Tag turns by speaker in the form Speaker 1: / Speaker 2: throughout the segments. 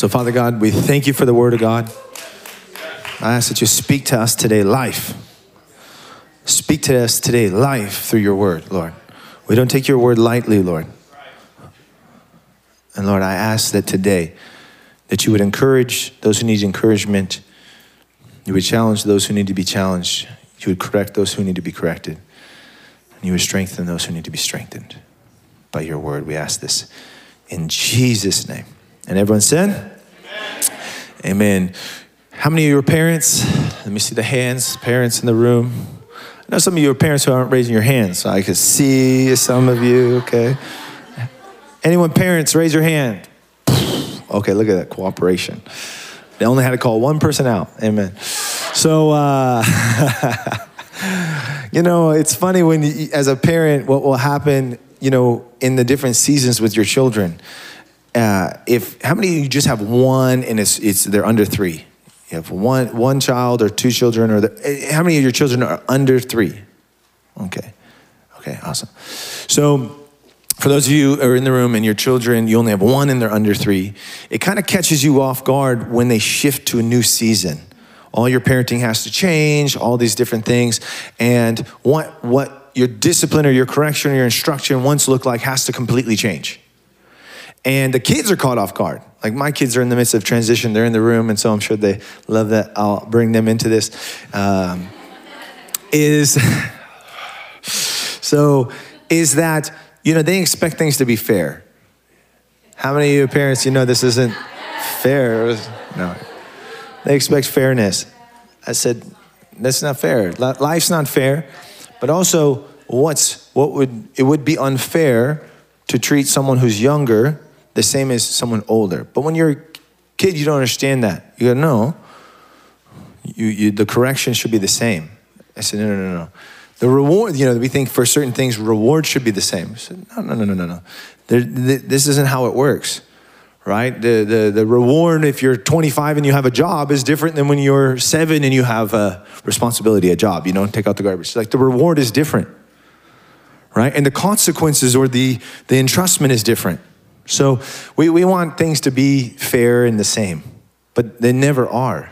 Speaker 1: So, Father God, we thank you for the word of God. I ask that you speak to us today life. Speak to us today life through your word, Lord. We don't take your word lightly, Lord. And Lord, I ask that today that you would encourage those who need encouragement. You would challenge those who need to be challenged. You would correct those who need to be corrected. And you would strengthen those who need to be strengthened. By your word, we ask this in Jesus' name. And everyone said, Amen. Amen. How many of your parents? Let me see the hands, parents in the room. I know some of you are parents who aren't raising your hands, so I could see some of you, okay? Anyone parents, raise your hand. Okay, look at that cooperation. They only had to call one person out. Amen. So, uh, you know, it's funny when, you, as a parent, what will happen, you know, in the different seasons with your children. Uh, if how many you just have one and it's, it's they're under three? You have one one child or two children, or the, eh, how many of your children are under three? Okay, okay, awesome. So for those of you who are in the room and your children, you only have one and they're under three, it kind of catches you off guard when they shift to a new season. All your parenting has to change, all these different things. And what, what your discipline or your correction or your instruction once looked like has to completely change. And the kids are caught off guard. Like my kids are in the midst of transition, they're in the room, and so I'm sure they love that. I'll bring them into this. Um, is so, is that you know, they expect things to be fair. How many of you parents, you know, this isn't fair? No. They expect fairness. I said, that's not fair. Life's not fair. But also, what's, what would, it would be unfair to treat someone who's younger the same as someone older. But when you're a kid, you don't understand that. You go, no, you, you, the correction should be the same. I said, no, no, no, no. The reward, you know, we think for certain things, reward should be the same. I said, no, no, no, no, no, no. This isn't how it works, right? The, the, the reward, if you're 25 and you have a job, is different than when you're seven and you have a responsibility, a job. You don't take out the garbage. Like the reward is different, right? And the consequences or the, the entrustment is different. So we, we want things to be fair and the same, but they never are.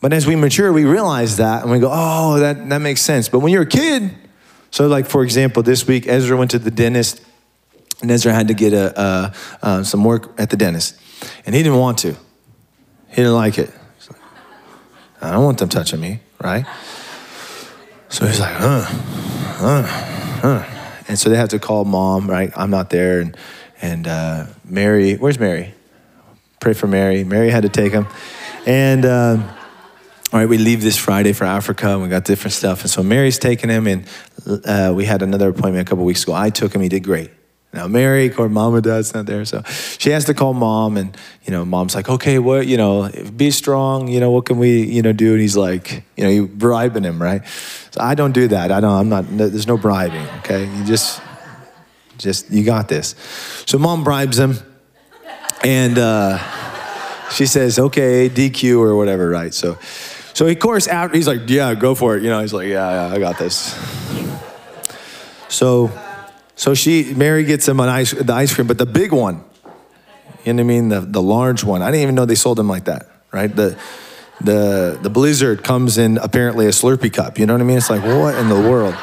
Speaker 1: But as we mature, we realize that and we go, oh, that, that makes sense. But when you're a kid, so like for example, this week Ezra went to the dentist and Ezra had to get a, uh, uh, some work at the dentist. And he didn't want to. He didn't like it. Like, I don't want them touching me, right? So he's like, huh, huh, huh. And so they have to call mom, right? I'm not there. And, and uh, Mary, where's Mary? Pray for Mary. Mary had to take him. And, uh, all right, we leave this Friday for Africa, and we got different stuff. And so Mary's taking him, and uh, we had another appointment a couple weeks ago. I took him; he did great. Now Mary, or mom dad's not there, so she has to call mom, and you know, mom's like, "Okay, what? You know, be strong. You know, what can we, you know, do?" And he's like, you know, you bribing him, right? So I don't do that. I don't. I'm not. There's no bribing. Okay, you just, just you got this. So mom bribes him, and uh, she says, "Okay, DQ or whatever," right? So. So of course, after he's like, "Yeah, go for it." You know, he's like, "Yeah, yeah, I got this." So, so she Mary gets him an ice the ice cream, but the big one. You know what I mean? The the large one. I didn't even know they sold them like that, right? The the the Blizzard comes in apparently a Slurpee cup. You know what I mean? It's like what in the world?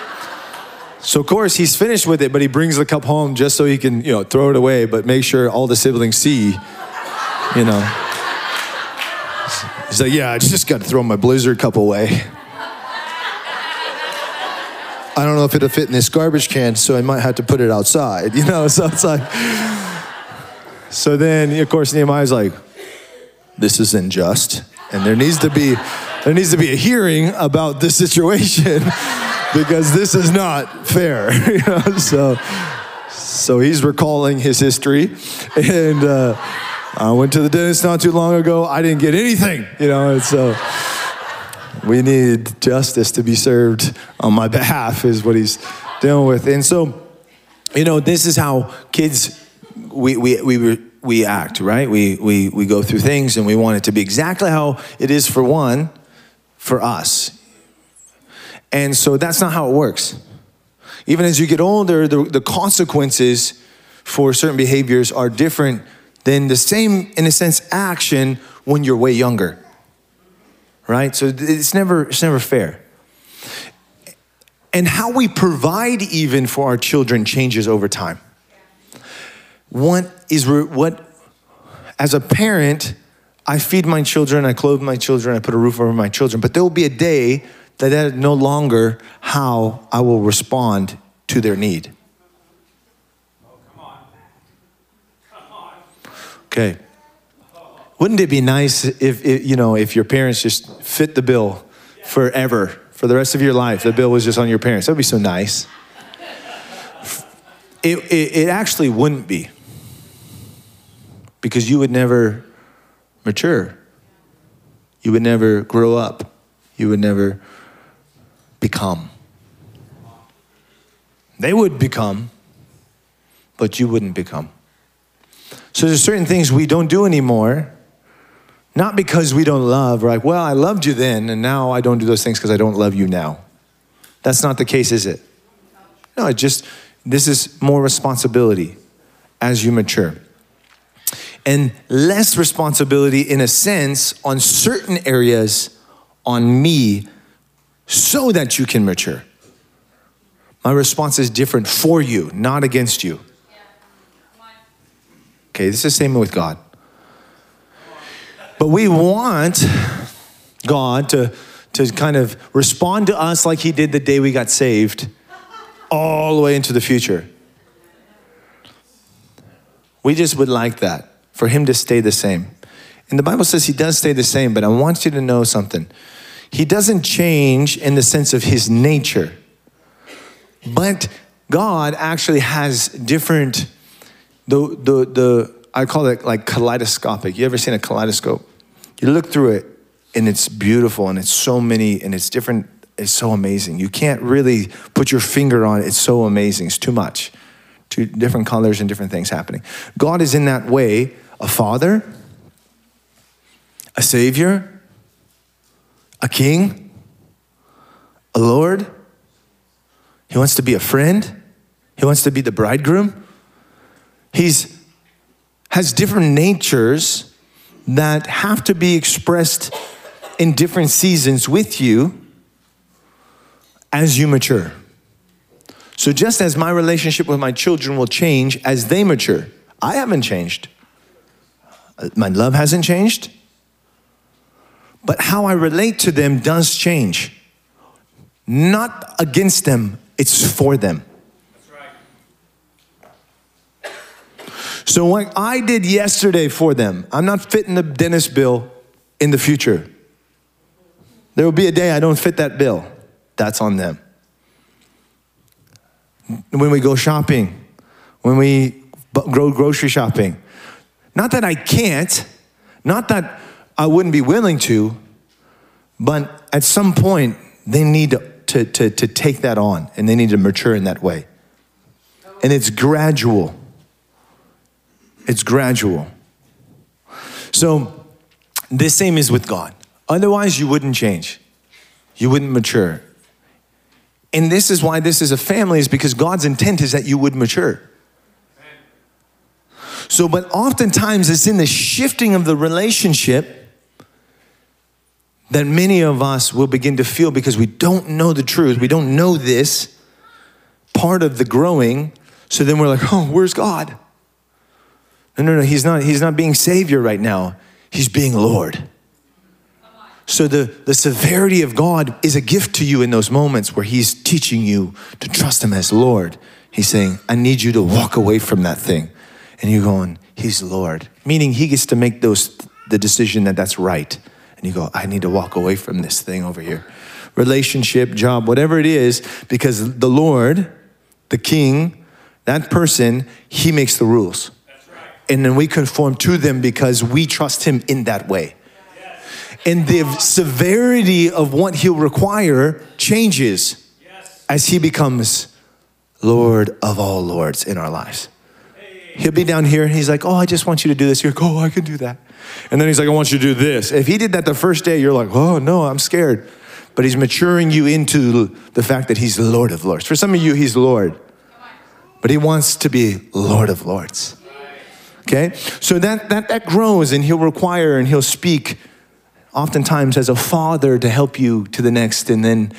Speaker 1: So of course he's finished with it, but he brings the cup home just so he can you know throw it away, but make sure all the siblings see, you know. He's like, yeah, I just got to throw my Blizzard cup away. I don't know if it'll fit in this garbage can, so I might have to put it outside, you know? So it's like, so then, of course, Nehemiah's like, this is unjust. And there needs to be, there needs to be a hearing about this situation because this is not fair, you know? So, so he's recalling his history and, uh, I went to the dentist not too long ago. I didn't get anything, you know, and so we need justice to be served on my behalf, is what he's dealing with. And so, you know, this is how kids, we, we, we, we act, right? We, we, we go through things and we want it to be exactly how it is for one, for us. And so that's not how it works. Even as you get older, the, the consequences for certain behaviors are different than the same, in a sense, action when you're way younger. Right? So it's never, it's never fair. And how we provide even for our children changes over time. What is what as a parent, I feed my children, I clothe my children, I put a roof over my children, but there will be a day that that is no longer how I will respond to their need. Okay. Wouldn't it be nice if, if, you know if your parents just fit the bill forever for the rest of your life? The bill was just on your parents. That would be so nice. It, it, it actually wouldn't be because you would never mature. You would never grow up. You would never become. They would become, but you wouldn't become. So there's certain things we don't do anymore, not because we don't love, right? well, I loved you then, and now I don't do those things because I don't love you now. That's not the case, is it? No, it just, this is more responsibility as you mature. And less responsibility, in a sense, on certain areas on me so that you can mature. My response is different for you, not against you. Okay, this is the same with God. But we want God to, to kind of respond to us like He did the day we got saved, all the way into the future. We just would like that, for Him to stay the same. And the Bible says He does stay the same, but I want you to know something. He doesn't change in the sense of His nature, but God actually has different the, the, the, I call it like kaleidoscopic. You ever seen a kaleidoscope? You look through it and it's beautiful and it's so many and it's different. It's so amazing. You can't really put your finger on it. It's so amazing. It's too much. Two different colors and different things happening. God is in that way a father, a savior, a king, a Lord. He wants to be a friend. He wants to be the bridegroom. He's has different natures that have to be expressed in different seasons with you as you mature. So, just as my relationship with my children will change as they mature, I haven't changed. Uh, my love hasn't changed, but how I relate to them does change. Not against them, it's for them. So, what I did yesterday for them, I'm not fitting the dentist bill in the future. There will be a day I don't fit that bill. That's on them. When we go shopping, when we go grocery shopping, not that I can't, not that I wouldn't be willing to, but at some point they need to, to, to, take that on and they need to mature in that way. And it's gradual. It's gradual. So, the same is with God. Otherwise, you wouldn't change, you wouldn't mature. And this is why this is a family, is because God's intent is that you would mature. So, but oftentimes it's in the shifting of the relationship that many of us will begin to feel because we don't know the truth, we don't know this part of the growing. So then we're like, oh, where's God? No, no, no, he's not, he's not being Savior right now. He's being Lord. So the, the severity of God is a gift to you in those moments where He's teaching you to trust Him as Lord. He's saying, I need you to walk away from that thing. And you're going, He's Lord. Meaning He gets to make those the decision that that's right. And you go, I need to walk away from this thing over here. Relationship, job, whatever it is, because the Lord, the King, that person, He makes the rules and then we conform to them because we trust him in that way. And the severity of what he'll require changes as he becomes Lord of all lords in our lives. He'll be down here and he's like, Oh, I just want you to do this. You're like, Oh, I can do that. And then he's like, I want you to do this. If he did that the first day, you're like, Oh, no, I'm scared. But he's maturing you into the fact that he's the Lord of lords. For some of you, he's Lord. But he wants to be Lord of lords. Okay? So that, that, that grows and he'll require and he'll speak oftentimes as a father to help you to the next and then,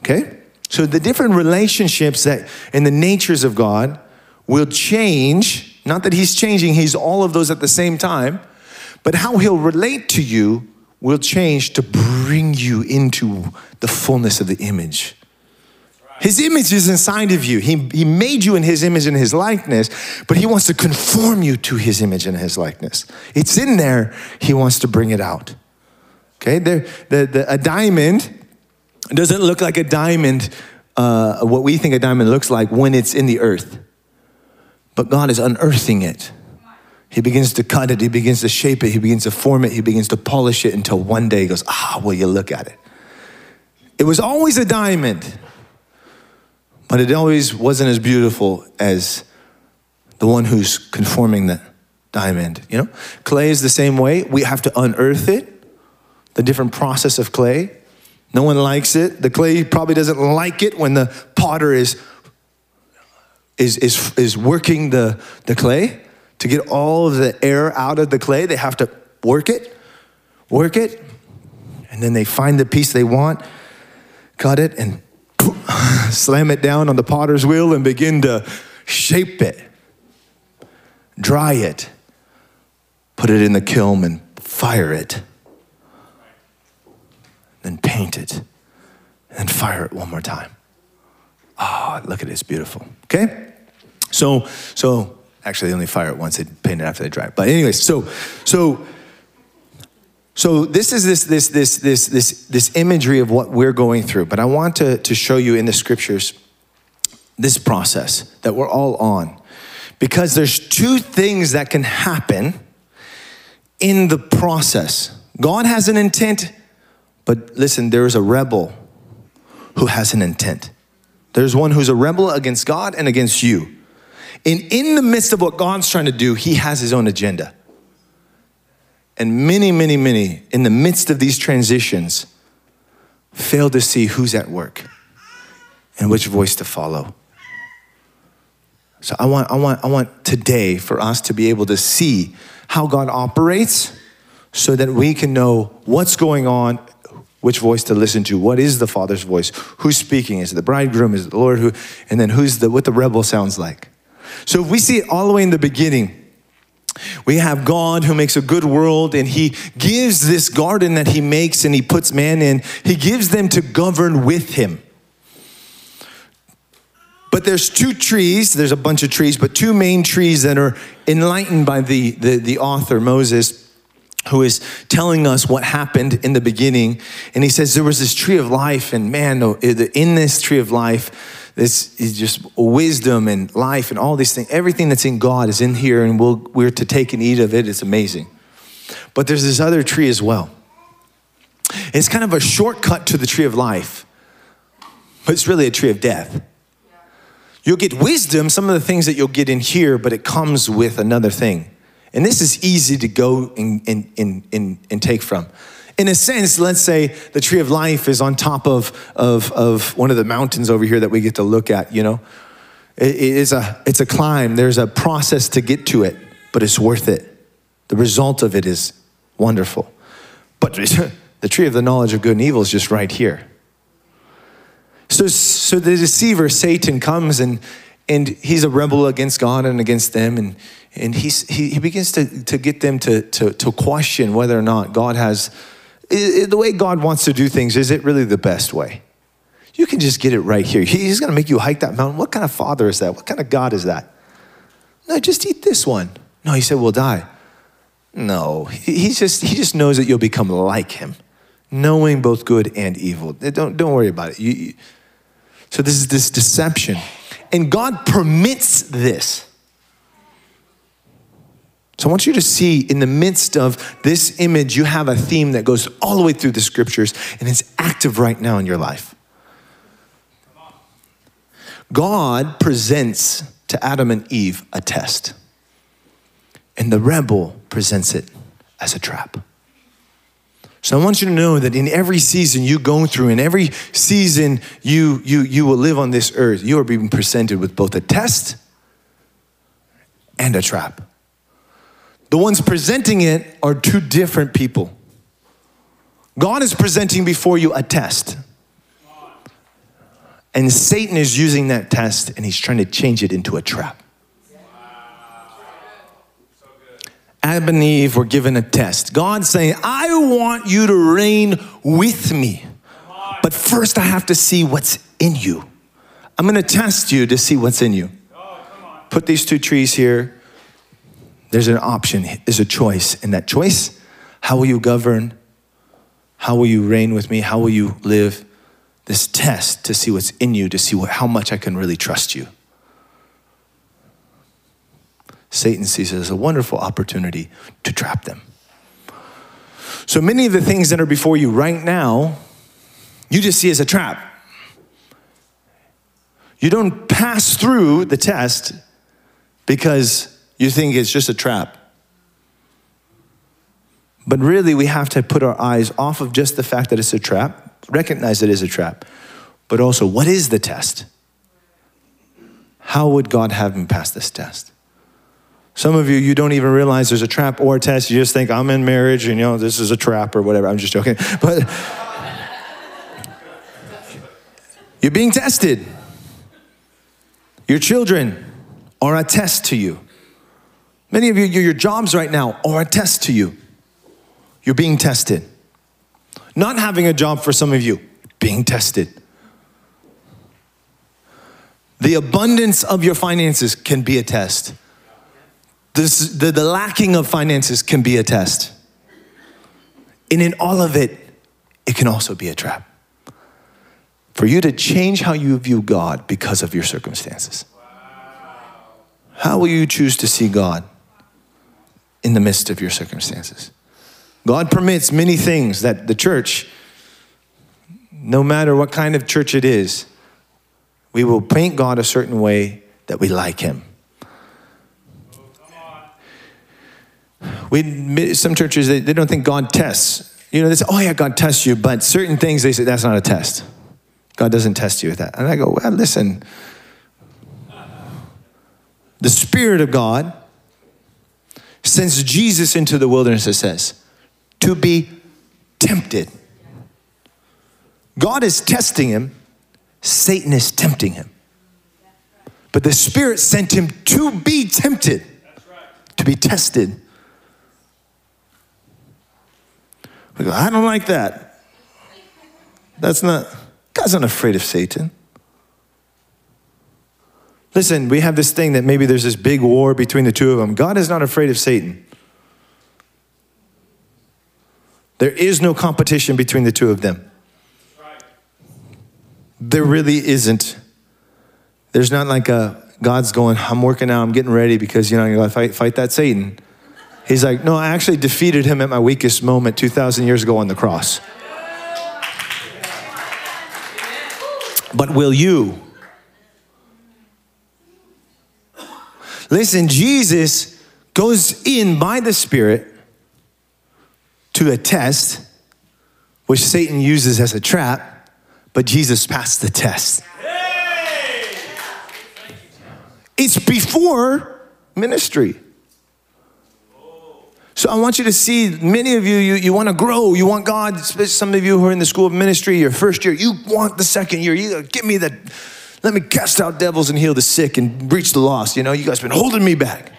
Speaker 1: okay? So the different relationships that and the natures of God will change. Not that he's changing, he's all of those at the same time, but how he'll relate to you will change to bring you into the fullness of the image. His image is inside of you. He, he made you in his image and his likeness, but he wants to conform you to his image and his likeness. It's in there, he wants to bring it out. Okay, the, the, the, a diamond doesn't look like a diamond, uh, what we think a diamond looks like when it's in the earth. But God is unearthing it. He begins to cut it, he begins to shape it, he begins to form it, he begins to polish it until one day he goes, ah, will you look at it? It was always a diamond, but it always wasn't as beautiful as the one who's conforming the diamond. You know, clay is the same way. We have to unearth it, the different process of clay. No one likes it. The clay probably doesn't like it when the potter is is is, is working the, the clay to get all of the air out of the clay. They have to work it, work it, and then they find the piece they want, cut it, and slam it down on the potter's wheel and begin to shape it, dry it, put it in the kiln and fire it then paint it, and fire it one more time. Oh, look at it, it's beautiful. Okay? So, so actually they only fire it once, they paint it after they dry. it. But anyways, so so so this is this this this this this this imagery of what we're going through. But I want to, to show you in the scriptures this process that we're all on. Because there's two things that can happen in the process. God has an intent but listen, there is a rebel who has an intent. There's one who's a rebel against God and against you. And in the midst of what God's trying to do, he has his own agenda. And many, many, many, in the midst of these transitions, fail to see who's at work and which voice to follow. So I want, I want, I want today for us to be able to see how God operates so that we can know what's going on which voice to listen to. What is the Father's voice? Who's speaking? Is it the bridegroom? Is it the Lord? Who? And then who's the what the rebel sounds like? So if we see it all the way in the beginning, we have God who makes a good world and he gives this garden that he makes and he puts man in, he gives them to govern with him. But there's two trees, there's a bunch of trees, but two main trees that are enlightened by the, the, the author, Moses who is telling us what happened in the beginning. And he says there was this tree of life, and man, in this tree of life, this is just wisdom and life and all these things. Everything that's in God is in here, and we'll, we're to take and eat of it. It's amazing. But there's this other tree as well. It's kind of a shortcut to the tree of life, but it's really a tree of death. You'll get wisdom, some of the things that you'll get in here, but it comes with another thing. And this is easy to go and, and, and, and, take from. In a sense, let's say the tree of life is on top of, of, of one of the mountains over here that we get to look at, you know? It, it is a, it's a climb, there's a process to get to it, but it's worth it. The result of it is wonderful. But the tree of the knowledge of good and evil is just right here. So, so the deceiver, Satan, comes and, and he's a rebel against God and against them. And and he's, he, he begins to, to get them to, to, to question whether or not God has, the way God wants to do things, is it really the best way? You can just get it right here. He's going to make you hike that mountain. What kind of father is that? What kind of God is that? No, just eat this one. No, he said, we'll die. No, he just, he just knows that you'll become like him, knowing both good and evil. Don't, don't worry about it. You, you, so this is this deception. And God permits this. So I want you to see in the midst of this image, you have a theme that goes all the way through the scriptures and it's active right now in your life. God presents to Adam and Eve a test, and the rebel presents it as a trap. So I want you to know that in every season you go through, in every season you, you, you will live on this earth, you are being presented with both a test and a trap. The ones presenting it are two different people. God is presenting before you a test. And Satan is using that test and he's trying to change it into a trap. Adam and Eve were given a test. God saying, I want you to reign with me. But first, I have to see what's in you. I'm gonna test you to see what's in you. Put these two trees here. There's an option, there's a choice. And that choice, how will you govern? How will you reign with me? How will you live? This test to see what's in you, to see what, how much I can really trust you. Satan sees it as a wonderful opportunity to trap them. So many of the things that are before you right now, you just see as a trap. You don't pass through the test because you think it's just a trap. But really, we have to put our eyes off of just the fact that it's a trap, recognize it is a trap, but also, what is the test? How would God have me pass this test? Some of you, you don't even realize there's a trap or a test. You just think, I'm in marriage and, you know, this is a trap or whatever. I'm just joking. But you're being tested. Your children are a test to you. Many of you, your jobs right now are a test to you. You're being tested. Not having a job for some of you, being tested. The abundance of your finances can be a test. This, the, the lacking of finances can be a test. And in all of it, it can also be a trap. For you to change how you view God because of your circumstances. How will you choose to see God in the midst of your circumstances? God permits many things that the church, no matter what kind of church it is, we will paint God a certain way that we like Him. We some churches they, they don't think God tests. You know, they say, "Oh yeah, God tests you," but certain things they say that's not a test. God doesn't test you with that. And I go, "Well, listen. The Spirit of God sends Jesus into the wilderness. It says to be tempted. God is testing him. Satan is tempting him. But the Spirit sent him to be tempted, to be tested. We go, I don't like that. That's not, God's not afraid of Satan. Listen, we have this thing that maybe there's this big war between the two of them. God is not afraid of Satan. There is no competition between the two of them. There really isn't. There's not like a God's going, I'm working out, I'm getting ready because, you know, you gotta fight that Satan. He's like, No, I actually defeated him at my weakest moment 2,000 years ago on the cross. But will you? Listen, Jesus goes in by the Spirit to a test, which Satan uses as a trap, but Jesus passed the test. It's before ministry. So I want you to see many of you, you, you want to grow, you want God, some of you who are in the school of ministry, your first year, you want the second year. You give me the, let me cast out devils and heal the sick and reach the lost. You know, you guys been holding me back.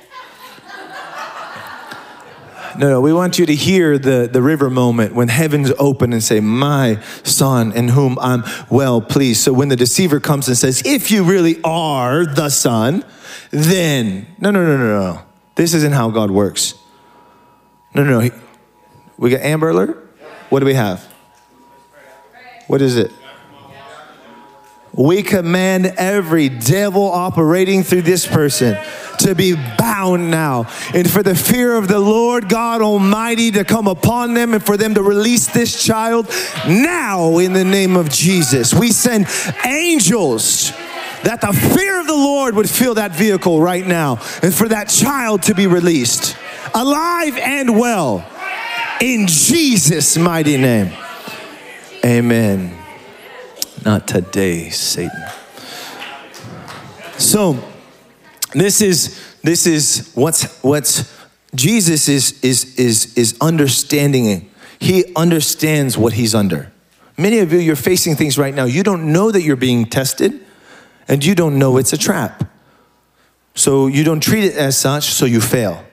Speaker 1: No, no, we want you to hear the, the river moment when heavens open and say, My son, in whom I'm well pleased. So when the deceiver comes and says, If you really are the son, then, no, no, no, no, no. This isn't how God works. No, no, no. We got Amber Alert? What do we have? What is it? We command every devil operating through this person to be bound now. And for the fear of the Lord God Almighty to come upon them and for them to release this child now in the name of Jesus. We send angels that the fear of the Lord would fill that vehicle right now and for that child to be released alive and well. In Jesus' mighty name. Amen. Not today, Satan. So, this is this is what's what's Jesus is, is, is, is understanding. He understands what he's under. Many of you, you're facing things right now. You don't know that you're being tested, and you don't know it's a trap. So you don't treat it as such, so you fail.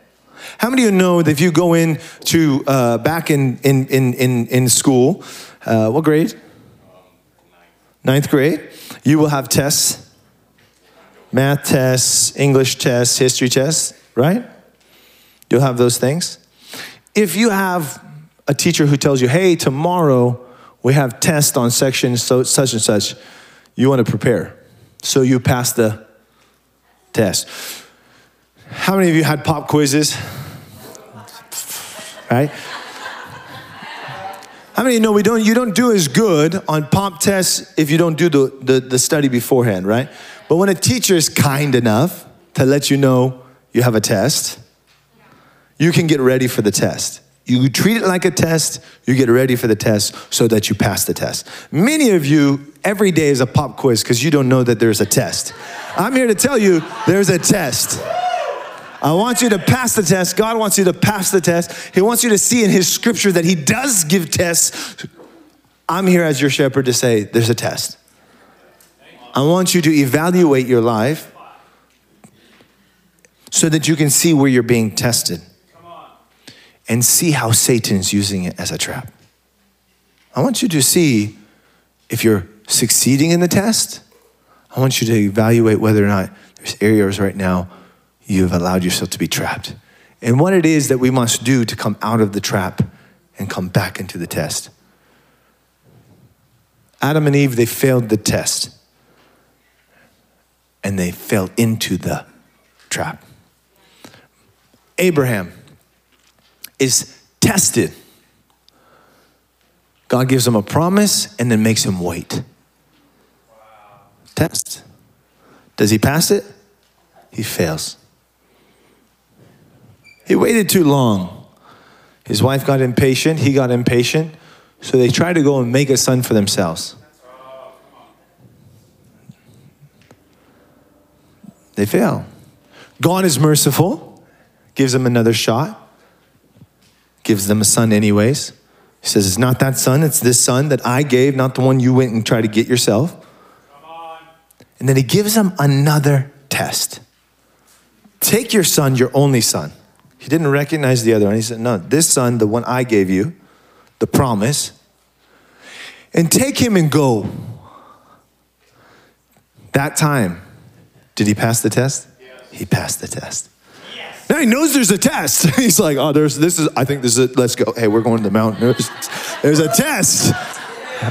Speaker 1: How many of you know that if you go in to uh, back in, in, in, in, in school, uh, what grade? Ninth grade, you will have tests, math tests, English tests, history tests, right? You'll have those things. If you have a teacher who tells you, hey, tomorrow we have tests on section so, such and such, you want to prepare. So you pass the test. How many of you had pop quizzes? Right? How many of you know we don't, you don't do as good on pop tests if you don't do the, the, the study beforehand, right? But when a teacher is kind enough to let you know you have a test, you can get ready for the test. You treat it like a test, you get ready for the test so that you pass the test. Many of you, every day is a pop quiz because you don't know that there's a test. I'm here to tell you there's a test. I want you to pass the test. God wants you to pass the test. He wants you to see in His scripture that He does give tests. I'm here as your shepherd to say there's a test. I want you to evaluate your life so that you can see where you're being tested and see how Satan's using it as a trap. I want you to see if you're succeeding in the test. I want you to evaluate whether or not there's areas right now you've allowed yourself to be trapped. And what it is that we must do to come out of the trap and come back into the test. Adam and Eve, they failed the test and they fell into the trap. Abraham, is tested. God gives him a promise and then makes him wait. Test. Does he pass it? He fails. He waited too long. His wife got impatient, he got impatient, so they tried to go and make a son for themselves. They fail. God is merciful, gives them another shot gives them a son anyways. He says, It's not that son, it's this son that I gave, not the one you went and tried to get yourself. And then he gives them another test. Take your son, your only son. He didn't recognize the other one. He said, No, this son, the one I gave you, the promise, and take him and go. That time, did he pass the test? Yes. He passed the test. Now he knows there's a test. He's like, oh, there's this is. I think this is. Let's go. Hey, we're going to the mountain. There's, there's a test.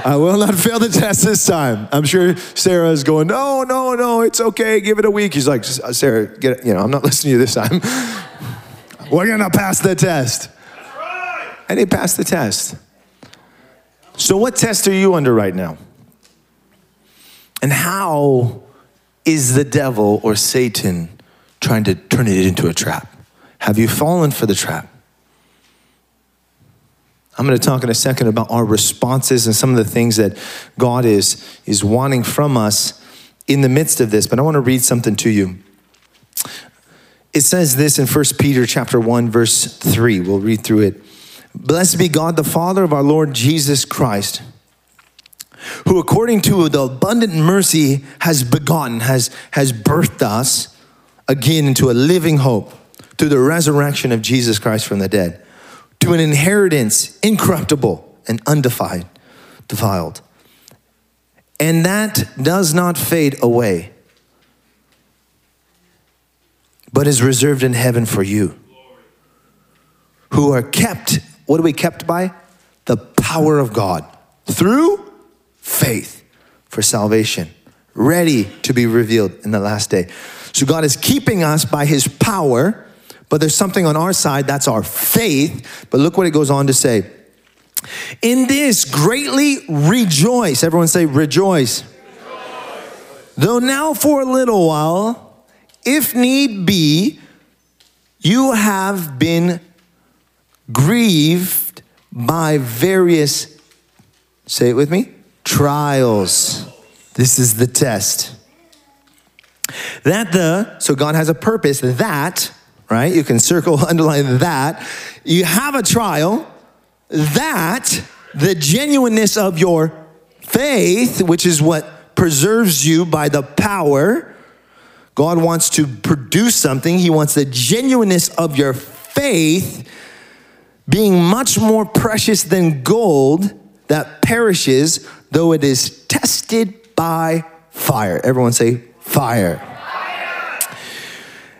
Speaker 1: I will not fail the test this time. I'm sure Sarah is going, no, no, no, it's okay. Give it a week. He's like, uh, Sarah, get it. You know, I'm not listening to you this time. We're gonna pass the test. Right. And he passed the test. So, what test are you under right now? And how is the devil or Satan trying to turn it into a trap? Have you fallen for the trap? I'm going to talk in a second about our responses and some of the things that God is, is wanting from us in the midst of this, but I want to read something to you. It says this in 1 Peter chapter 1 verse 3. We'll read through it. Blessed be God the Father of our Lord Jesus Christ, who according to the abundant mercy has begotten, has, has birthed us again into a living hope through the resurrection of Jesus Christ from the dead, to an inheritance incorruptible and undefiled, defiled. And that does not fade away, but is reserved in heaven for you, who are kept, what are we kept by? The power of God through faith for salvation, ready to be revealed in the last day. So God is keeping us by his power, but there's something on our side that's our faith. But look what it goes on to say. In this greatly rejoice. Everyone say rejoice. rejoice. Though now for a little while, if need be, you have been grieved by various, say it with me, trials. This is the test. That the, so God has a purpose, that right? You can circle, underline that. You have a trial that the genuineness of your faith, which is what preserves you by the power, God wants to produce something. He wants the genuineness of your faith being much more precious than gold that perishes, though it is tested by fire. Everyone say, fire. fire.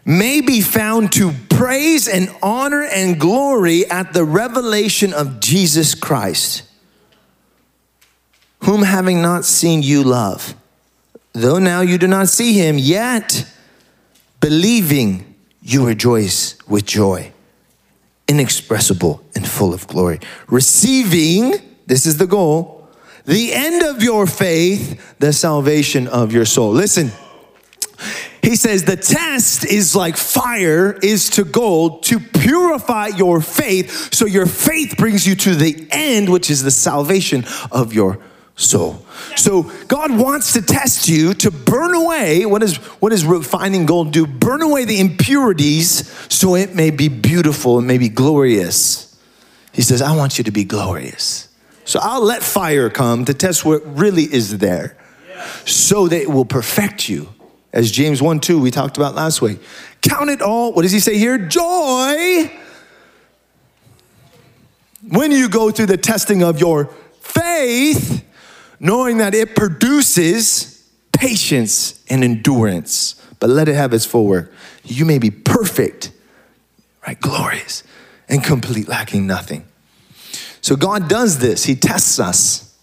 Speaker 1: May be found to praise and honor and glory at the revelation of Jesus Christ, whom having not seen you love, though now you do not see him, yet believing you rejoice with joy inexpressible and full of glory. Receiving, this is the goal, the end of your faith, the salvation of your soul. Listen, he says the test is like fire is to gold to purify your faith so your faith brings you to the end, which is the salvation of your soul. So God wants to test you to burn away what is what does refining gold do? Burn away the impurities so it may be beautiful and may be glorious. He says, I want you to be glorious. So I'll let fire come to test what really is there so that it will perfect you. As James 1 2 we talked about last week. Count it all, what does he say here? Joy. When you go through the testing of your faith, knowing that it produces patience and endurance. But let it have its full work. You may be perfect, right? Glorious and complete, lacking nothing. So God does this. He tests us.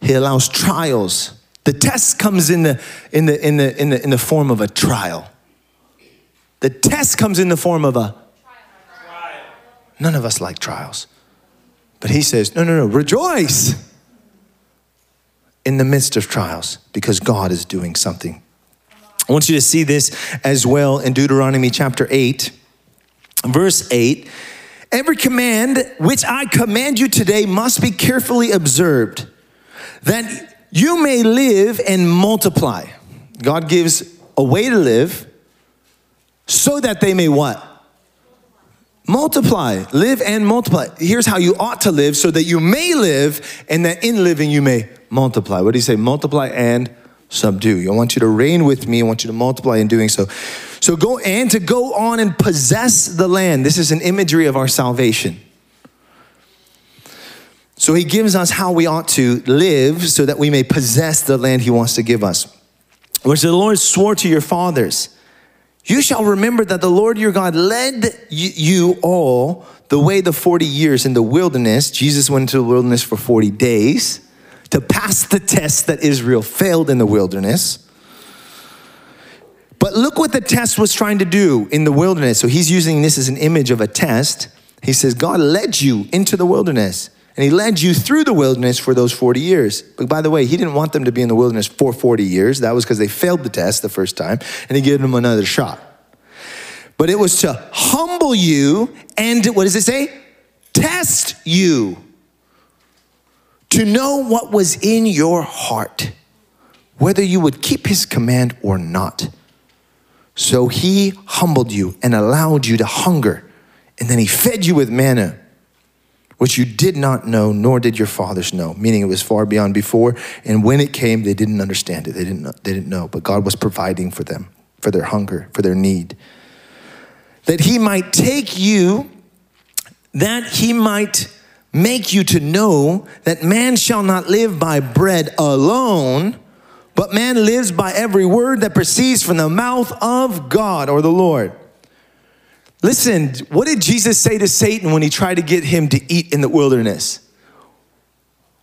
Speaker 1: He allows trials. The test comes in the in the in the in the in the form of a trial. The test comes in the form of a trial. None of us like trials. But he says, no, no, no, rejoice in the midst of trials because God is doing something. I want you to see this as well in Deuteronomy chapter 8, verse 8. Every command which I command you today must be carefully observed, that you may live and multiply. God gives a way to live so that they may what? Multiply, live and multiply. Here's how you ought to live so that you may live and that in living you may multiply. What do you say? Multiply and subdue. I want you to reign with me. I want you to multiply in doing so. So go and to go on and possess the land. This is an imagery of our salvation. So he gives us how we ought to live so that we may possess the land he wants to give us. Which the Lord swore to your fathers. You shall remember that the Lord your God led you all the way the 40 years in the wilderness. Jesus went into the wilderness for 40 days to pass the test that Israel failed in the wilderness. But look what the test was trying to do in the wilderness. So he's using this as an image of a test. He says, God led you into the wilderness. And he led you through the wilderness for those 40 years. But by the way, he didn't want them to be in the wilderness for 40 years. That was because they failed the test the first time, and he gave them another shot. But it was to humble you and, what does it say? Test you to know what was in your heart, whether you would keep his command or not. So he humbled you and allowed you to hunger, and then he fed you with manna, which you did not know, nor did your fathers know, meaning it was far beyond before. And when it came, they didn't understand it, they didn't know, they didn't know but God was providing for them, for their hunger, for their need. That he might take you, that he might make you to know that man shall not live by bread alone, but man lives by every word that proceeds from the mouth of God or the Lord. Listen, what did Jesus say to Satan when he tried to get him to eat in the wilderness?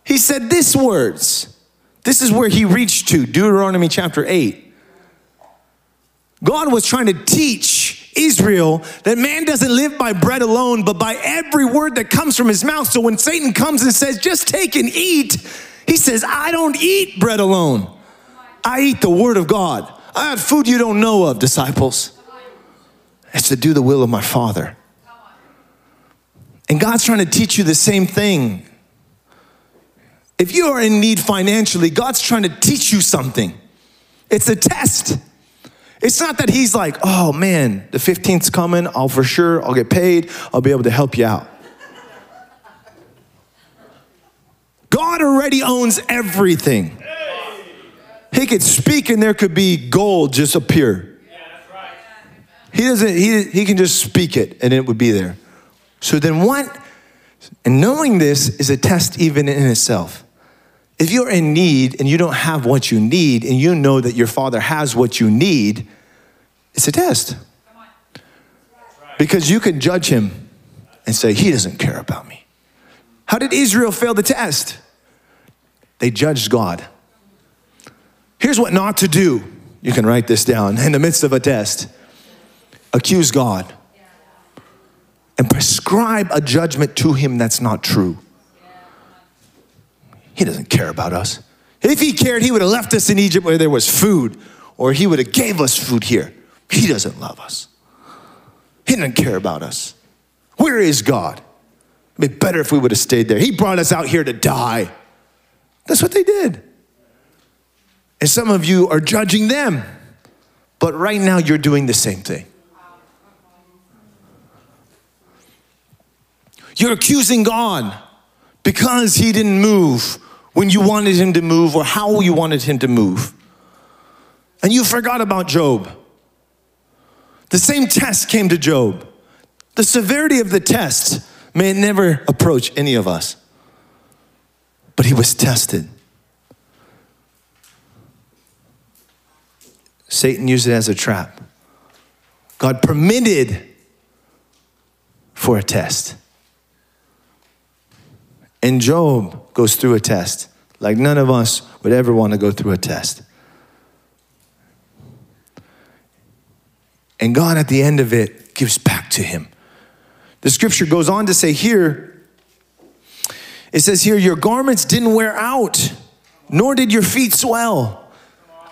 Speaker 1: He said this words. This is where he reached to, Deuteronomy chapter 8. God was trying to teach Israel that man doesn't live by bread alone, but by every word that comes from his mouth. So when Satan comes and says, just take and eat, he says, I don't eat bread alone. I eat the word of God. I have food you don't know of, disciples. It's to do the will of my Father. And God's trying to teach you the same thing. If you are in need financially, God's trying to teach you something. It's a test. It's not that he's like, oh man, the 15th's coming, I'll for sure, I'll get paid, I'll be able to help you out. God already owns everything. He could speak and there could be gold just appear. He doesn't, he, he can just speak it and it would be there. So then what? And knowing this is a test even in itself. If you're in need and you don't have what you need and you know that your father has what you need, it's a test. Because you can judge him and say, he doesn't care about me. How did Israel fail the test? They judged God. Here's what not to do. You can write this down in the midst of a test accuse God and prescribe a judgment to him that's not true. He doesn't care about us. If he cared, he would have left us in Egypt where there was food, or he would have gave us food here. He doesn't love us. He doesn't care about us. Where is God? It'd be better if we would have stayed there. He brought us out here to die. That's what they did. And some of you are judging them, but right now you're doing the same thing. You're accusing God because He didn't move when you wanted Him to move or how you wanted Him to move. And you forgot about Job. The same test came to Job. The severity of the test may never approach any of us, but he was tested. Satan used it as a trap. God permitted for a test. And Job goes through a test like none of us would ever want to go through a test. And God, at the end of it, gives back to him. The scripture goes on to say here, it says here, Your garments didn't wear out, nor did your feet swell.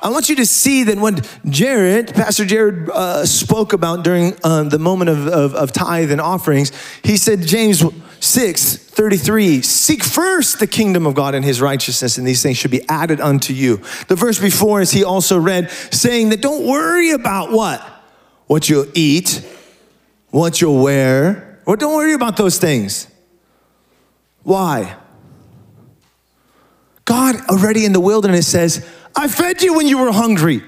Speaker 1: I want you to see that when Jared, Pastor Jared, uh, spoke about during uh, the moment of, of, of tithe and offerings, he said, James 6 33, seek first the kingdom of God and his righteousness, and these things should be added unto you. The verse before, is he also read, saying that don't worry about what? what you'll eat, what you'll wear. or don't worry about those things. Why? God already in the wilderness says, I fed you when you were hungry.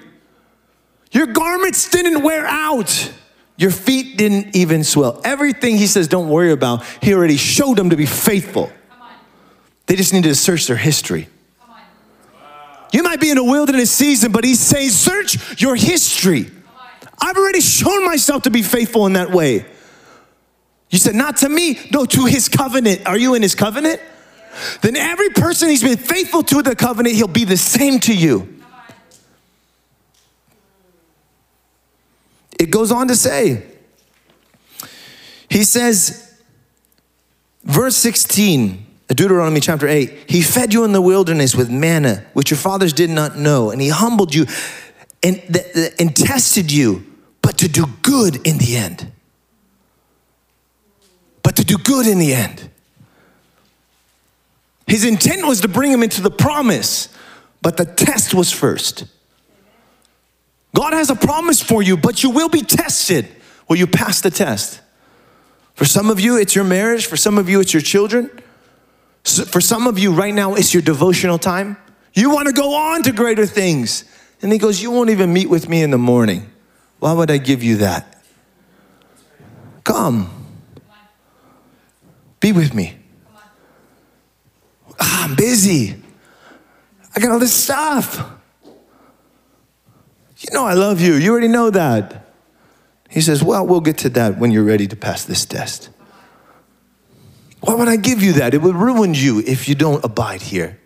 Speaker 1: Your garments didn't wear out. Your feet didn't even swell. Everything he says, don't worry about, he already showed them to be faithful. They just needed to search their history. You might be in a wilderness season, but he's saying, search your history. I've already shown myself to be faithful in that way. You said, not to me, no, to his covenant. Are you in his covenant? Then every person he's been faithful to the covenant, he'll be the same to you. It goes on to say, he says, verse 16, Deuteronomy chapter 8, he fed you in the wilderness with manna, which your fathers did not know, and he humbled you and, and tested you but to do good in the end. But to do good in the end. His intent was to bring him into the promise, but the test was first. God has a promise for you, but you will be tested. Will you pass the test? For some of you, it's your marriage. For some of you, it's your children. For some of you, right now, it's your devotional time. You want to go on to greater things. And he goes, You won't even meet with me in the morning. Why would I give you that? Come. Be with me. Ah, I'm busy. I got all this stuff. You know I love you. You already know that. He says, Well, we'll get to that when you're ready to pass this test. Why would I give you that? It would ruin you if you don't abide here.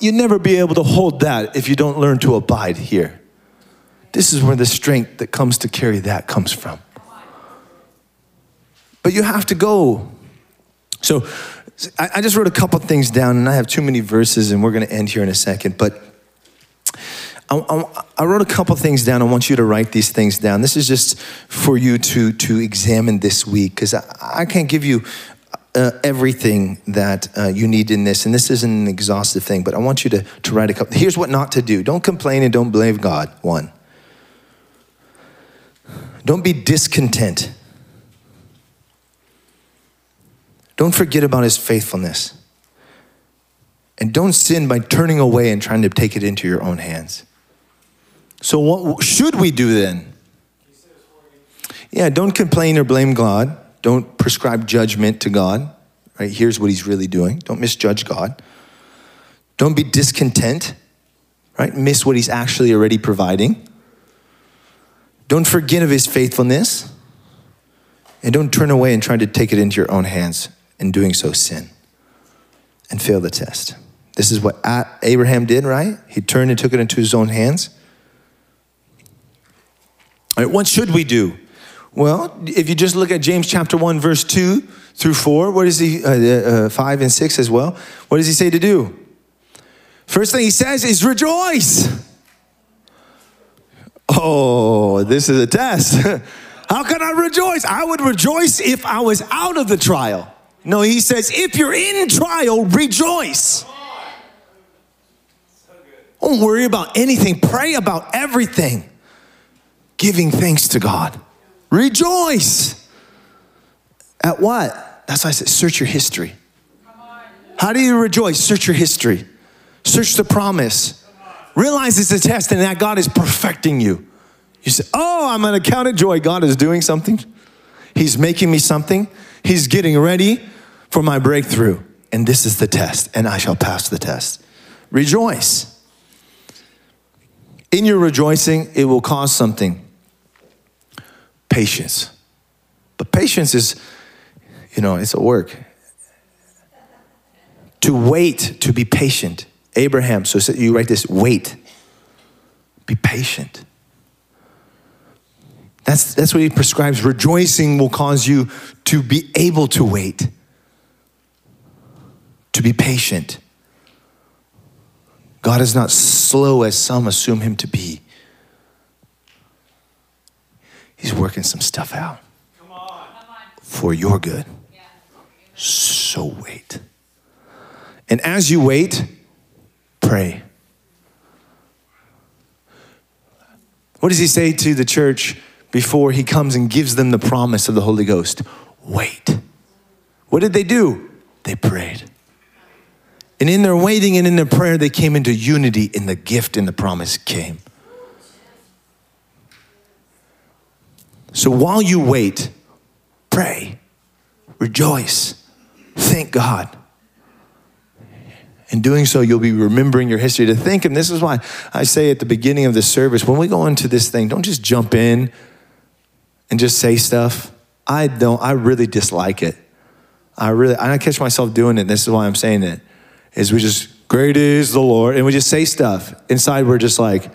Speaker 1: You'd never be able to hold that if you don't learn to abide here. This is where the strength that comes to carry that comes from. But you have to go. So I, just wrote a couple things down, and I have too many verses, and we're going to end here in a second. But I, I, I, wrote a couple things down. I want you to write these things down. This is just for you to, to examine this week, because I, I can't give you uh, everything that uh, you need in this. And this isn't an exhaustive thing, but I want you to, to write a couple. Here's what not to do don't complain and don't blame God. One. Don't be discontent. Don't forget about his faithfulness. And don't sin by turning away and trying to take it into your own hands. So, what should we do then? Yeah, don't complain or blame God. Don't prescribe judgment to God. Right? Here's what he's really doing. Don't misjudge God. Don't be discontent. Right? Miss what he's actually already providing. Don't forget of his faithfulness. And don't turn away and try to take it into your own hands. In doing so, sin and fail the test. This is what Abraham did, right? He turned and took it into his own hands. Right, what should we do? Well, if you just look at James chapter 1, verse 2 through 4, what is he, uh, uh, 5 and 6 as well, what does he say to do? First thing he says is rejoice. Oh, this is a test. How can I rejoice? I would rejoice if I was out of the trial. No, he says, if you're in trial, rejoice. Don't worry about anything, pray about everything, giving thanks to God. Rejoice. At what? That's why I said, search your history. How do you rejoice? Search your history. Search the promise. Realize it's a test and that God is perfecting you. You say, Oh, I'm going to count it joy. God is doing something. He's making me something. He's getting ready for my breakthrough. And this is the test, and I shall pass the test. Rejoice. In your rejoicing, it will cause something patience. But patience is, you know, it's a work. To wait, to be patient. Abraham, so you write this wait, be patient. That's, that's what he prescribes. Rejoicing will cause you to be able to wait, to be patient. God is not slow as some assume him to be. He's working some stuff out for your good. So wait. And as you wait, pray. What does he say to the church before he comes and gives them the promise of the Holy Ghost? Wait. What did they do? They prayed. And in their waiting and in their prayer, they came into unity, and the gift and the promise came. So while you wait, pray, rejoice, thank God. In doing so, you'll be remembering your history to think. And this is why I say at the beginning of the service, when we go into this thing, don't just jump in and just say stuff. I don't, I really dislike it. I really, I catch myself doing it. This is why I'm saying it. Is we just, great is the Lord. And we just say stuff. Inside, we're just like,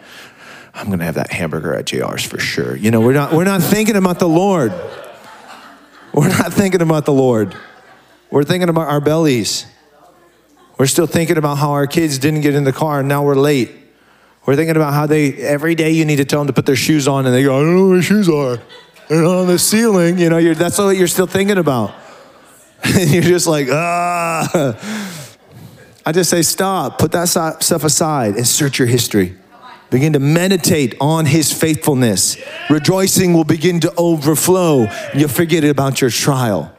Speaker 1: I'm gonna have that hamburger at JR's for sure. You know, we're not we're not thinking about the Lord. We're not thinking about the Lord. We're thinking about our bellies. We're still thinking about how our kids didn't get in the car and now we're late. We're thinking about how they every day you need to tell them to put their shoes on and they go, I don't know where my shoes are. They're on the ceiling. You know, that's all you're still thinking about. and you're just like, ah. I just say, stop, put that stuff aside and search your history. Begin to meditate on his faithfulness. Rejoicing will begin to overflow. You'll forget about your trial.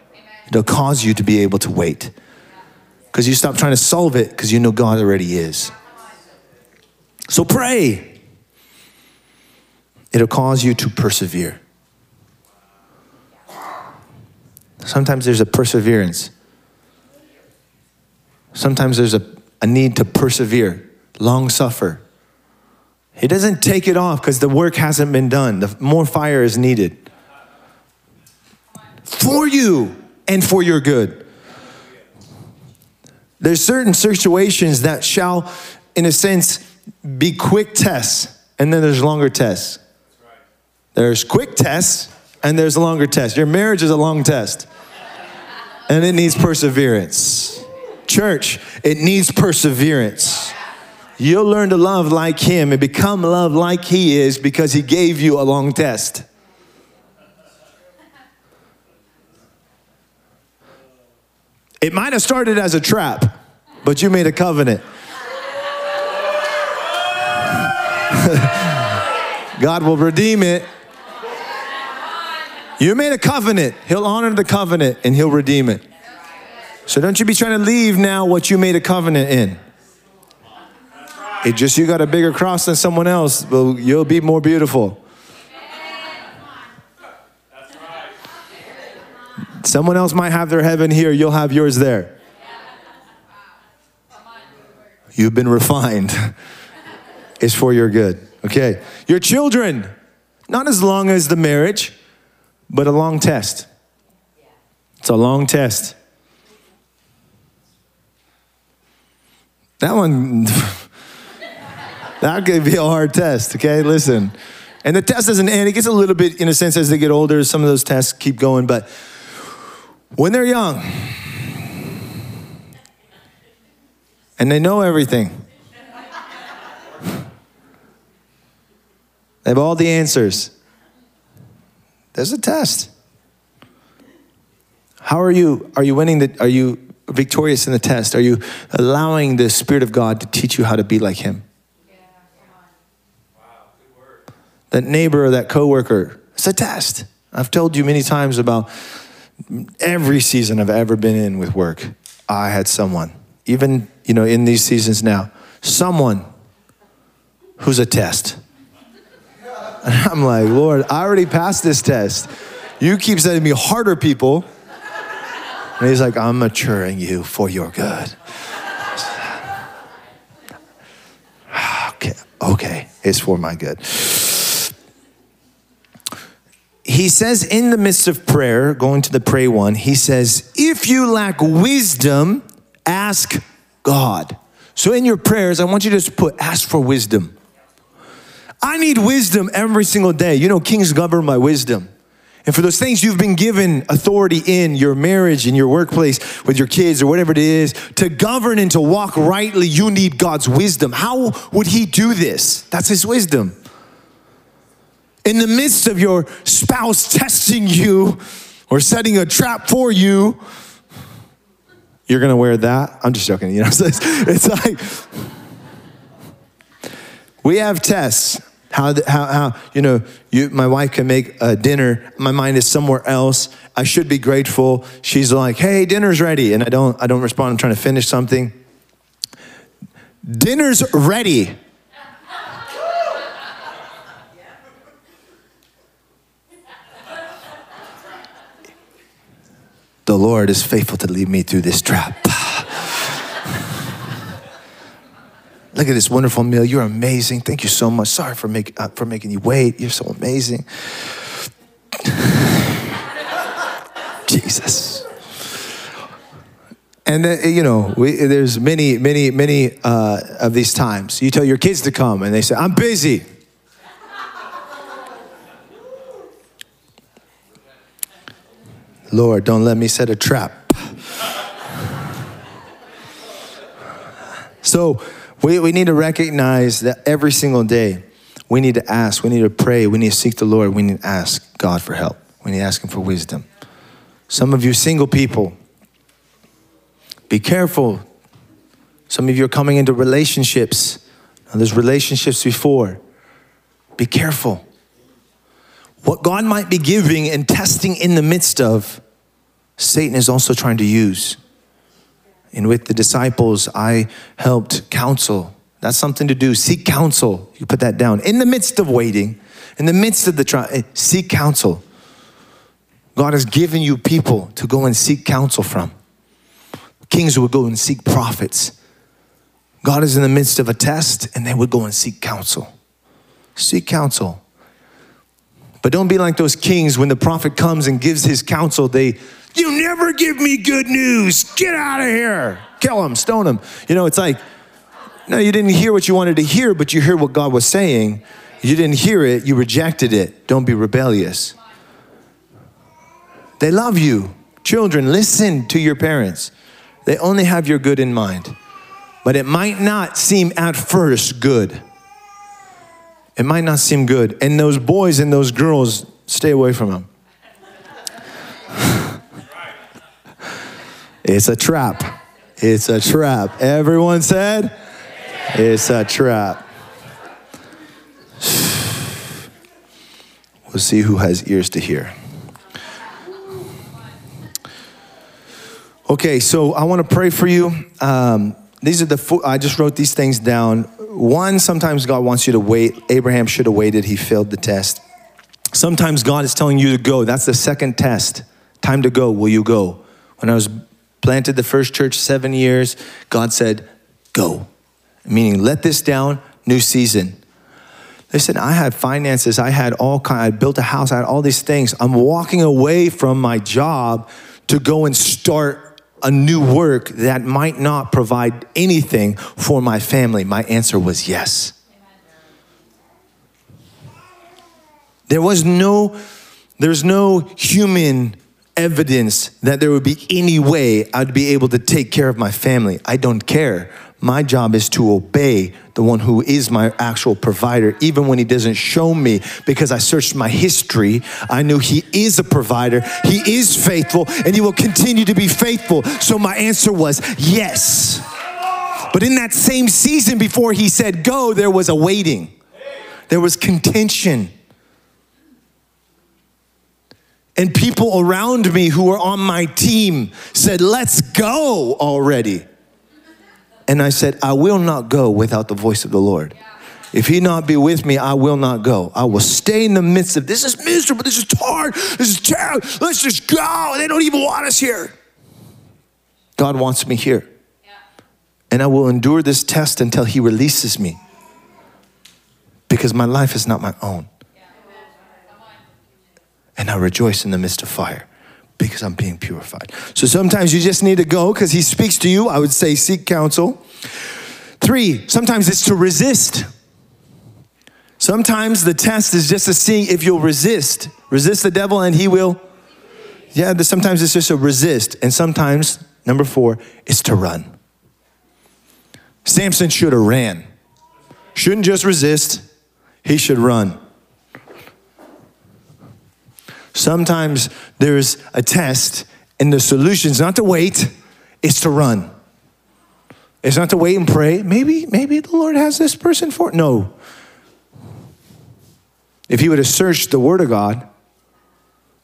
Speaker 1: It'll cause you to be able to wait. Because you stop trying to solve it because you know God already is. So pray. It'll cause you to persevere. Sometimes there's a perseverance. Sometimes there's a, a need to persevere, long suffer. He doesn't take it off because the work hasn't been done. The more fire is needed for you and for your good. There's certain situations that shall, in a sense, be quick tests, and then there's longer tests. There's quick tests, and there's longer test. Your marriage is a long test, and it needs perseverance. Church, it needs perseverance. You'll learn to love like him and become love like he is because he gave you a long test. It might have started as a trap, but you made a covenant. God will redeem it. You made a covenant. He'll honor the covenant and he'll redeem it. So don't you be trying to leave now what you made a covenant in. It just you got a bigger cross than someone else, but you'll be more beautiful. Someone else might have their heaven here, you'll have yours there. You've been refined. It's for your good. Okay. Your children, not as long as the marriage, but a long test. It's a long test. That one, that could be a hard test, okay? Listen. And the test doesn't end. It gets a little bit, in a sense, as they get older, some of those tests keep going. But when they're young and they know everything, they have all the answers. There's a test. How are you? Are you winning the? Are you victorious in the test? Are you allowing the Spirit of God to teach you how to be like Him? That neighbor or that coworker, it's a test. I've told you many times about every season I've ever been in with work. I had someone, even you know, in these seasons now, someone who's a test. And I'm like, Lord, I already passed this test. You keep sending me harder people. And he's like, I'm maturing you for your good. Okay, okay, it's for my good. He says in the midst of prayer, going to the pray one, he says, if you lack wisdom, ask God. So in your prayers, I want you to just put, ask for wisdom. I need wisdom every single day. You know, kings govern by wisdom. And for those things you've been given authority in your marriage, in your workplace, with your kids, or whatever it is, to govern and to walk rightly, you need God's wisdom. How would He do this? That's His wisdom. In the midst of your spouse testing you or setting a trap for you, you're gonna wear that. I'm just joking, you know. It's, it's like we have tests. How, how, how you know, you, my wife can make a dinner. My mind is somewhere else. I should be grateful. She's like, hey, dinner's ready. And I don't, I don't respond. I'm trying to finish something. Dinner's ready. The Lord is faithful to lead me through this trap. Look at this wonderful meal. You're amazing. Thank you so much. Sorry for, make, uh, for making you wait. You're so amazing. Jesus. And uh, you know, we, there's many, many, many uh, of these times. You tell your kids to come, and they say, "I'm busy." Lord, don't let me set a trap. so we, we need to recognize that every single day we need to ask, we need to pray, we need to seek the Lord, we need to ask God for help. We need to ask Him for wisdom. Some of you single people, be careful. Some of you are coming into relationships. Now, there's relationships before. Be careful. What God might be giving and testing in the midst of, Satan is also trying to use. And with the disciples, I helped counsel. That's something to do. Seek counsel. You put that down. In the midst of waiting, in the midst of the trial, eh, seek counsel. God has given you people to go and seek counsel from. Kings would go and seek prophets. God is in the midst of a test, and they would go and seek counsel. Seek counsel. But don't be like those kings when the prophet comes and gives his counsel, they you never give me good news. Get out of here. Kill him, stone him. You know, it's like, no, you didn't hear what you wanted to hear, but you heard what God was saying. You didn't hear it, you rejected it. Don't be rebellious. They love you. Children, listen to your parents. They only have your good in mind. But it might not seem at first good. It might not seem good. And those boys and those girls, stay away from them. it's a trap. It's a trap. Everyone said, it's a trap. We'll see who has ears to hear. Okay, so I want to pray for you. Um, these are the four, I just wrote these things down one, sometimes God wants you to wait. Abraham should have waited. He failed the test. Sometimes God is telling you to go. That's the second test. Time to go. Will you go? When I was planted the first church seven years, God said, go. Meaning, let this down, new season. Listen, I had finances, I had all kind, I built a house, I had all these things. I'm walking away from my job to go and start a new work that might not provide anything for my family? My answer was yes. There was no, there's no human evidence that there would be any way I'd be able to take care of my family. I don't care. My job is to obey the one who is my actual provider, even when he doesn't show me, because I searched my history. I knew he is a provider, he is faithful, and he will continue to be faithful. So my answer was yes. But in that same season before he said go, there was a waiting, there was contention. And people around me who were on my team said, Let's go already. And I said, I will not go without the voice of the Lord. If he not be with me, I will not go. I will stay in the midst of this is miserable, this is hard, this is terrible. Let's just go. They don't even want us here. God wants me here. And I will endure this test until he releases me. Because my life is not my own. And I rejoice in the midst of fire because I'm being purified. So sometimes you just need to go because he speaks to you. I would say seek counsel. Three, sometimes it's to resist. Sometimes the test is just to see if you'll resist. Resist the devil and he will. Yeah, sometimes it's just a resist. And sometimes, number four, is to run. Samson should have ran. Shouldn't just resist, he should run. Sometimes there's a test, and the solution is not to wait, it's to run. It's not to wait and pray. Maybe, maybe the Lord has this person for. No. If he would have searched the Word of God,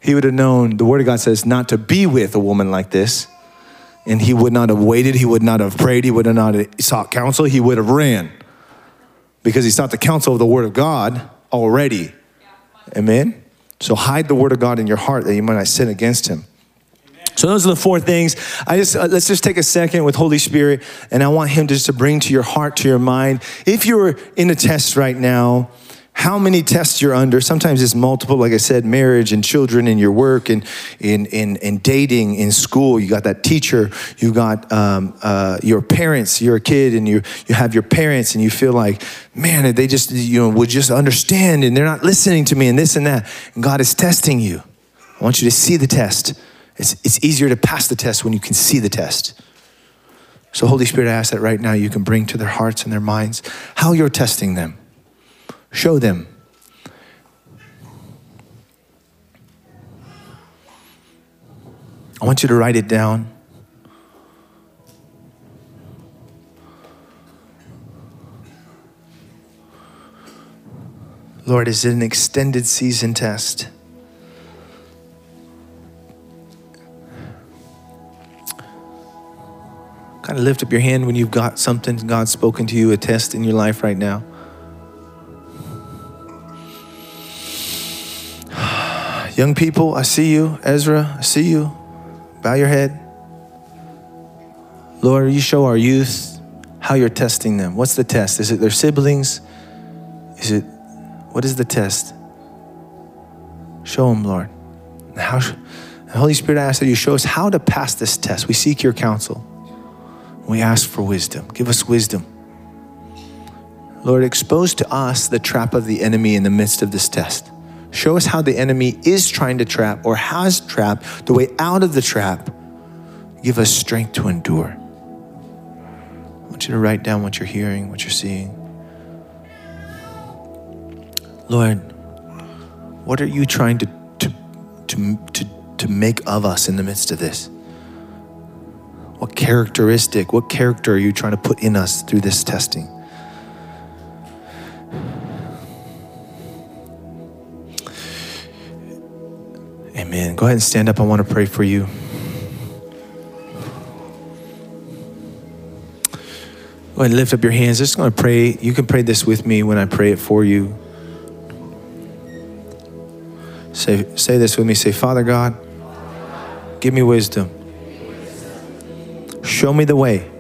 Speaker 1: he would have known the Word of God says not to be with a woman like this. And he would not have waited. He would not have prayed. He would have not sought counsel. He would have ran because he sought the counsel of the Word of God already. Amen. So hide the word of God in your heart that you might not sin against him. So those are the four things. I just uh, let's just take a second with Holy Spirit, and I want Him just to bring to your heart, to your mind. If you're in a test right now, how many tests you're under. Sometimes it's multiple, like I said, marriage and children and your work and in, in, in dating, in school. You got that teacher, you got um, uh, your parents, you're a kid and you, you have your parents and you feel like, man, they just, you know, would just understand and they're not listening to me and this and that. And God is testing you. I want you to see the test. It's, it's easier to pass the test when you can see the test. So, Holy Spirit, I ask that right now you can bring to their hearts and their minds how you're testing them Show them. I want you to write it down. Lord, is it an extended season test? Kind of lift up your hand when you've got something God's spoken to you, a test in your life right now. Young people, I see you. Ezra, I see you. Bow your head. Lord, you show our youth how you're testing them. What's the test? Is it their siblings? Is it, what is the test? Show them, Lord. How, the Holy Spirit, I ask that you show us how to pass this test. We seek your counsel. We ask for wisdom. Give us wisdom. Lord, expose to us the trap of the enemy in the midst of this test. Show us how the enemy is trying to trap or has trapped, the way out of the trap. Give us strength to endure. I want you to write down what you're hearing, what you're seeing. Lord, what are you trying to, to, to, to, to make of us in the midst of this? What characteristic, what character are you trying to put in us through this testing? Go ahead and stand up. I want to pray for you. Go ahead and lift up your hands. I'm just going to pray. You can pray this with me when I pray it for you. Say, say this with me. Say, Father God, give me wisdom. Show me the way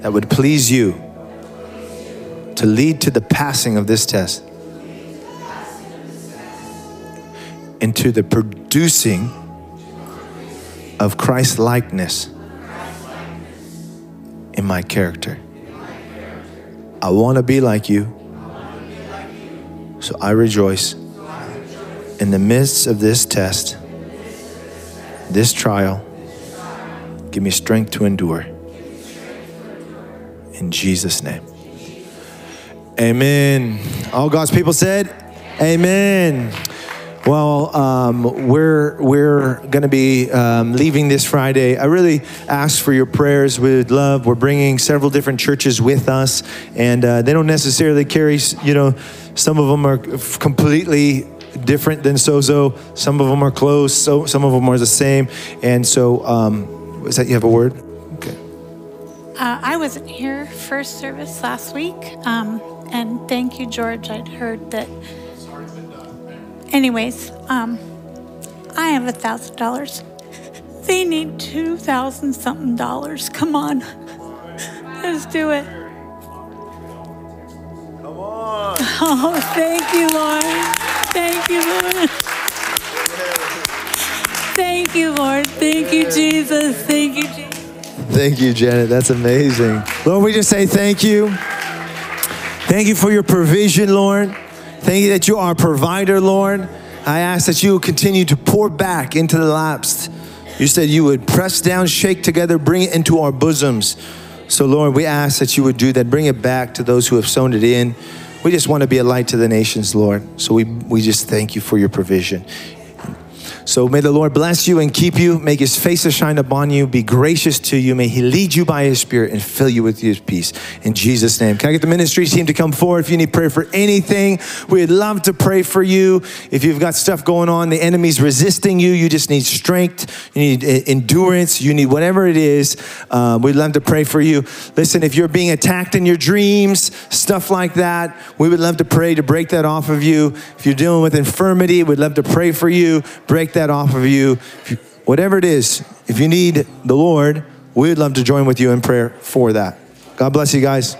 Speaker 1: that would please you to lead to the passing of this test. And to the producing of Christ likeness in my character. I want to be like you. So I rejoice in the midst of this test, this trial. Give me strength to endure. In Jesus' name. Amen. All God's people said, Amen. Well, um, we're we're going to be um, leaving this Friday. I really ask for your prayers. Would love. We're bringing several different churches with us, and uh, they don't necessarily carry. You know, some of them are completely different than Sozo. Some of them are close. So some of them are the same. And so, um, is that you have a word? Okay.
Speaker 2: Uh, I wasn't here first service last week, um, and thank you, George. I'd heard that. Anyways, um, I have a thousand dollars. They need two thousand something dollars. Come on, let's do it.
Speaker 1: Come on.
Speaker 2: Oh, thank you, Lord. Thank you, Lord. Thank you, Lord. Thank you, Jesus. Thank you, Jesus.
Speaker 1: Thank you, Janet. That's amazing. Lord, we just say thank you. Thank you for your provision, Lord. Thank you that you are a provider, Lord. I ask that you will continue to pour back into the laps. You said you would press down, shake together, bring it into our bosoms. So, Lord, we ask that you would do that. Bring it back to those who have sown it in. We just want to be a light to the nations, Lord. So we, we just thank you for your provision. So may the Lord bless you and keep you. Make his face to shine upon you, be gracious to you. May he lead you by his spirit and fill you with his peace. In Jesus' name. Can I get the ministry team to come forward if you need prayer for anything? We'd love to pray for you. If you've got stuff going on, the enemy's resisting you, you just need strength, you need endurance, you need whatever it is. Um, we'd love to pray for you. Listen, if you're being attacked in your dreams, stuff like that, we would love to pray to break that off of you. If you're dealing with infirmity, we'd love to pray for you. Break that off of you. you. Whatever it is, if you need the Lord, we'd love to join with you in prayer for that. God bless you guys.